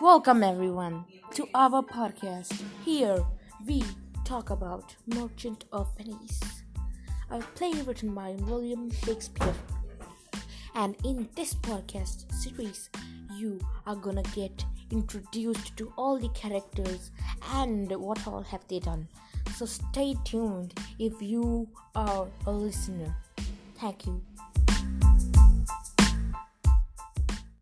Welcome everyone to our podcast. Here we talk about Merchant of Venice, a play written by William Shakespeare. And in this podcast series, you are gonna get introduced to all the characters and what all have they done. So stay tuned if you are a listener. Thank you.